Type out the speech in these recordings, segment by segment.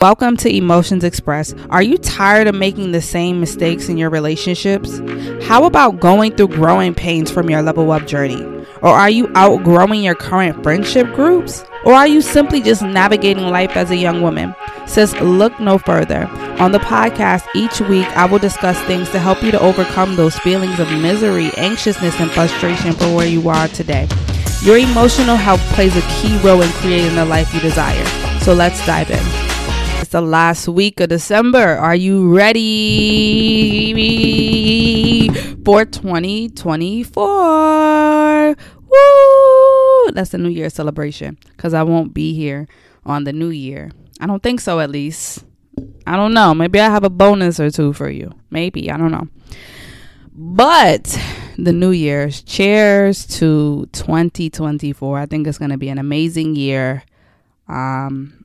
Welcome to Emotions Expressed. Are you tired of making the same mistakes in your relationships? How about going through growing pains from your level up journey? Or are you outgrowing your current friendship groups? Or are you simply just navigating life as a young woman? Says look no further. On the podcast, each week I will discuss things to help you to overcome those feelings of misery, anxiousness, and frustration for where you are today. Your emotional health plays a key role in creating the life you desire. So let's dive in. It's the last week of December. Are you ready for 2024? Woo! That's the New Year celebration because I won't be here on the New Year. I don't think so, at least. I don't know. Maybe I have a bonus or two for you. Maybe. I don't know. But the New Year's, cheers to 2024. I think it's going to be an amazing year. Um,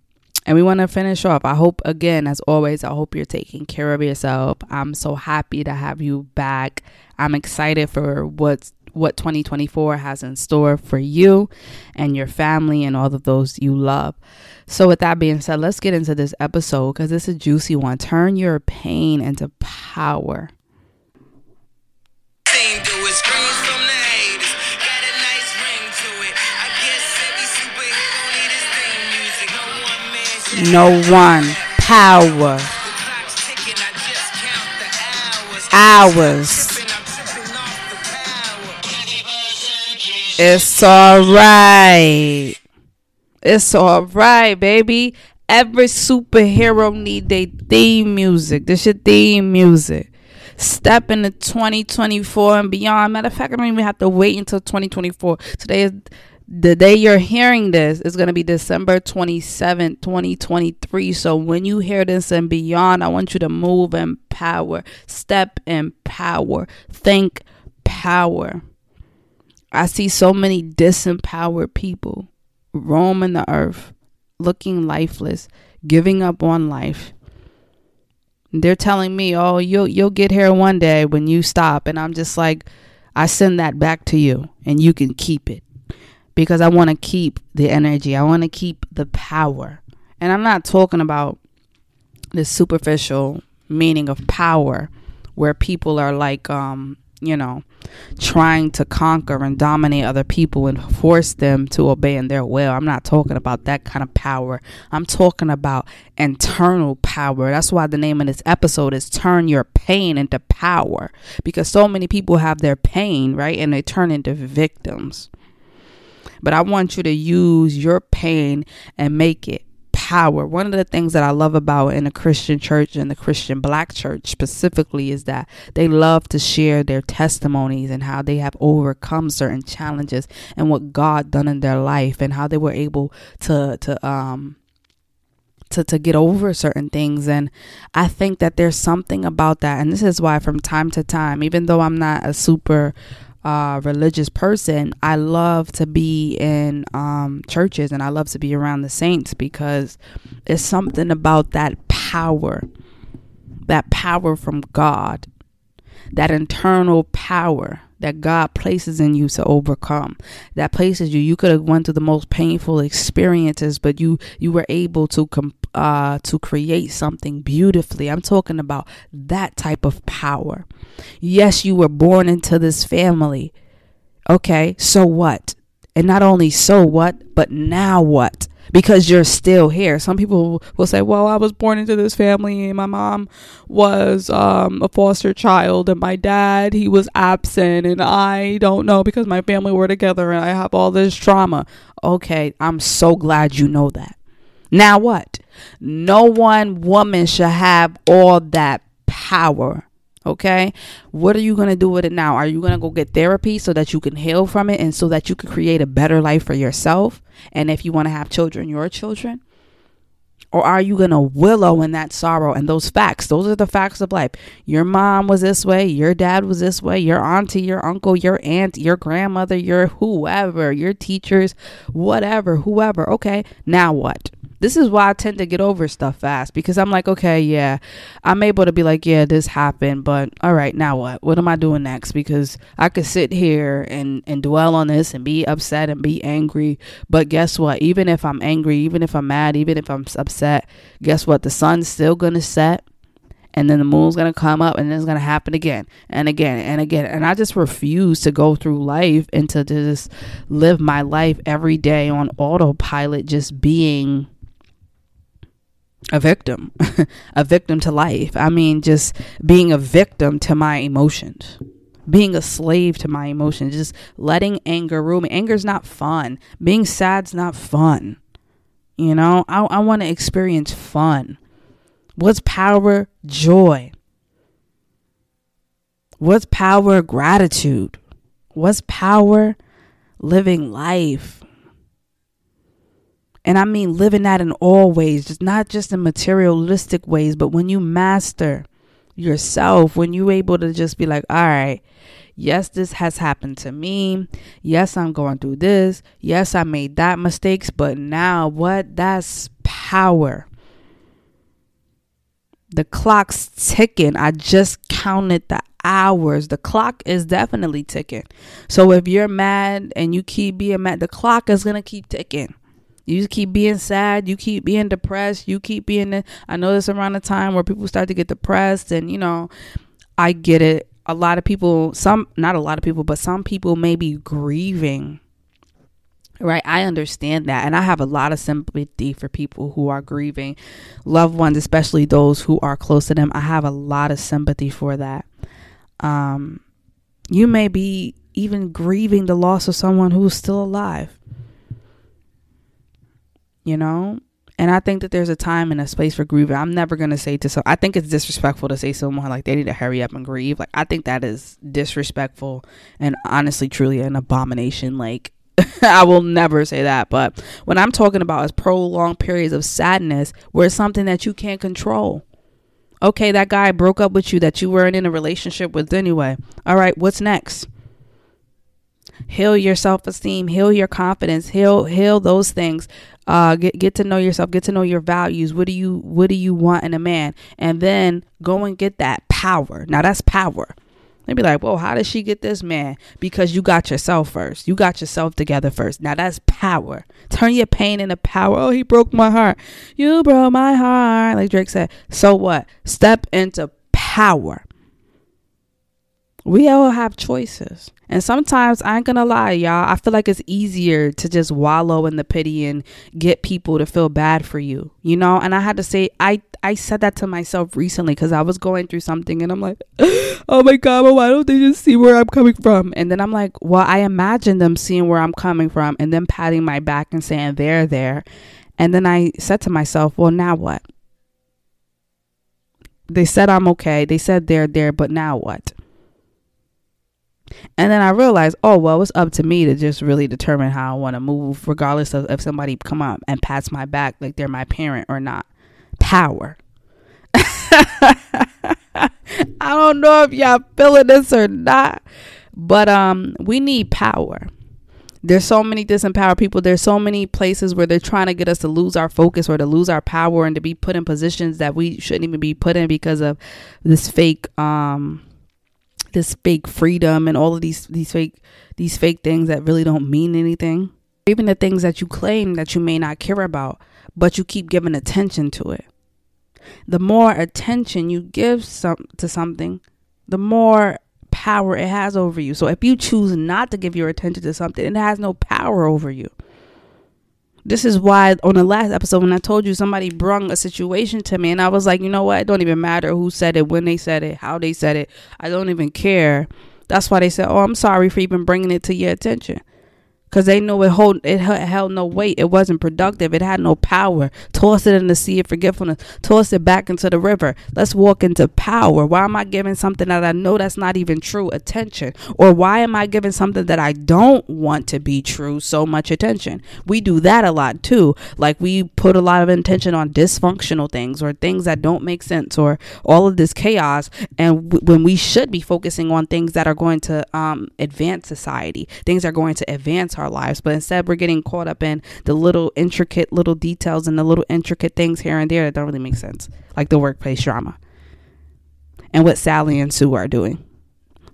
and we want to finish off. I hope, again, as always, I hope you're taking care of yourself. I'm so happy to have you back. I'm excited for what's what 2024 has in store for you and your family and all of those you love. So, with that being said, let's get into this episode because it's a juicy one. Turn your pain into power. No one. Power. Hours. It's alright. It's alright, baby. Every superhero need their theme music. This your theme music. Step into 2024 and beyond. Matter of fact, I don't even have to wait until 2024. Today is the day you're hearing this is going to be December 27th, 2023. So when you hear this and beyond, I want you to move in power, step in power, think power. I see so many disempowered people roaming the earth, looking lifeless, giving up on life. They're telling me, "Oh, you'll you'll get here one day when you stop." And I'm just like, I send that back to you and you can keep it because I want to keep the energy. I want to keep the power. And I'm not talking about the superficial meaning of power where people are like um you know trying to conquer and dominate other people and force them to obey in their will. I'm not talking about that kind of power. I'm talking about internal power. That's why the name of this episode is Turn Your Pain into Power because so many people have their pain, right? And they turn into victims. But I want you to use your pain and make it power. One of the things that I love about in the Christian church and the Christian black church specifically is that they love to share their testimonies and how they have overcome certain challenges and what God done in their life and how they were able to to um to, to get over certain things and i think that there's something about that and this is why from time to time even though i'm not a super uh, religious person, I love to be in um, churches and I love to be around the saints because it's something about that power, that power from God, that internal power that God places in you to overcome. That places you. You could have went through the most painful experiences, but you you were able to com- uh, to create something beautifully. I'm talking about that type of power. Yes, you were born into this family. Okay, so what? And not only so what, but now what? Because you're still here. Some people will say, well, I was born into this family and my mom was um, a foster child and my dad, he was absent and I don't know because my family were together and I have all this trauma. Okay, I'm so glad you know that. Now what? No one woman should have all that power Okay. What are you going to do with it now? Are you going to go get therapy so that you can heal from it and so that you can create a better life for yourself? And if you want to have children, your children? Or are you going to willow in that sorrow and those facts? Those are the facts of life. Your mom was this way. Your dad was this way. Your auntie, your uncle, your aunt, your grandmother, your whoever, your teachers, whatever, whoever. Okay. Now what? This is why I tend to get over stuff fast because I'm like, okay, yeah, I'm able to be like, yeah, this happened, but all right, now what? What am I doing next? Because I could sit here and and dwell on this and be upset and be angry, but guess what? Even if I'm angry, even if I'm mad, even if I'm upset, guess what? The sun's still gonna set and then the moon's gonna come up and then it's gonna happen again and again and again and i just refuse to go through life and to just live my life every day on autopilot just being a victim a victim to life i mean just being a victim to my emotions being a slave to my emotions just letting anger rule me anger's not fun being sad's not fun you know i, I want to experience fun What's power? Joy. What's power? Gratitude. What's power? Living life. And I mean living that in all ways, just not just in materialistic ways, but when you master yourself, when you're able to just be like, all right, yes, this has happened to me. Yes, I'm going through this. Yes, I made that mistakes, but now what? That's power. The clock's ticking. I just counted the hours. The clock is definitely ticking. So if you're mad and you keep being mad, the clock is going to keep ticking. You keep being sad, you keep being depressed, you keep being I know this around the time where people start to get depressed and you know, I get it. A lot of people, some not a lot of people, but some people may be grieving Right, I understand that, and I have a lot of sympathy for people who are grieving loved ones, especially those who are close to them. I have a lot of sympathy for that. Um, you may be even grieving the loss of someone who's still alive. You know, and I think that there's a time and a space for grieving. I'm never gonna say to so. I think it's disrespectful to say someone like they need to hurry up and grieve. Like I think that is disrespectful and honestly, truly an abomination. Like I will never say that. But when I'm talking about is prolonged periods of sadness where it's something that you can't control. Okay, that guy broke up with you that you weren't in a relationship with anyway. All right, what's next? Heal your self esteem, heal your confidence, heal heal those things. Uh, get get to know yourself, get to know your values. What do you what do you want in a man? And then go and get that power. Now that's power. They be like, "Well, how did she get this man?" Because you got yourself first. You got yourself together first. Now that's power. Turn your pain into power. Oh, he broke my heart. You broke my heart, like Drake said. So what? Step into power. We all have choices. And sometimes I ain't gonna lie, y'all. I feel like it's easier to just wallow in the pity and get people to feel bad for you, you know. And I had to say, I I said that to myself recently because I was going through something, and I'm like, oh my god, well, why don't they just see where I'm coming from? And then I'm like, well, I imagine them seeing where I'm coming from, and then patting my back and saying they're there. And then I said to myself, well, now what? They said I'm okay. They said they're there, but now what? And then I realized, oh well, it's up to me to just really determine how I want to move, regardless of if somebody come up and pats my back like they're my parent or not. Power. I don't know if y'all feeling this or not, but um, we need power. There's so many disempowered people. There's so many places where they're trying to get us to lose our focus or to lose our power and to be put in positions that we shouldn't even be put in because of this fake um this fake freedom and all of these these fake these fake things that really don't mean anything. Even the things that you claim that you may not care about, but you keep giving attention to it. The more attention you give some to something, the more power it has over you. So if you choose not to give your attention to something, it has no power over you. This is why on the last episode when I told you somebody brung a situation to me and I was like, you know what? It don't even matter who said it, when they said it, how they said it. I don't even care. That's why they said, "Oh, I'm sorry for even bringing it to your attention." Because they know it hold it held no weight. It wasn't productive. It had no power. Toss it in the sea of forgetfulness. Toss it back into the river. Let's walk into power. Why am I giving something that I know that's not even true attention? Or why am I giving something that I don't want to be true so much attention? We do that a lot too. Like we put a lot of attention on dysfunctional things or things that don't make sense or all of this chaos. And w- when we should be focusing on things that are going to um, advance society, things that are going to advance our our lives. But instead, we're getting caught up in the little intricate little details and the little intricate things here and there that don't really make sense, like the workplace drama and what Sally and Sue are doing.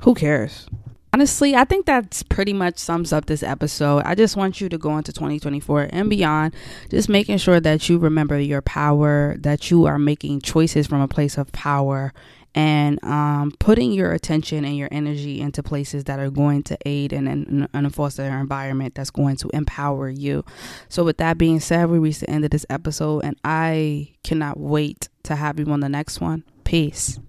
Who cares? honestly, I think that's pretty much sums up this episode. I just want you to go into 2024 and beyond, just making sure that you remember your power, that you are making choices from a place of power, and um, putting your attention and your energy into places that are going to aid and, and foster an environment that's going to empower you. So, with that being said, we reached the end of this episode, and I cannot wait to have you on the next one. Peace.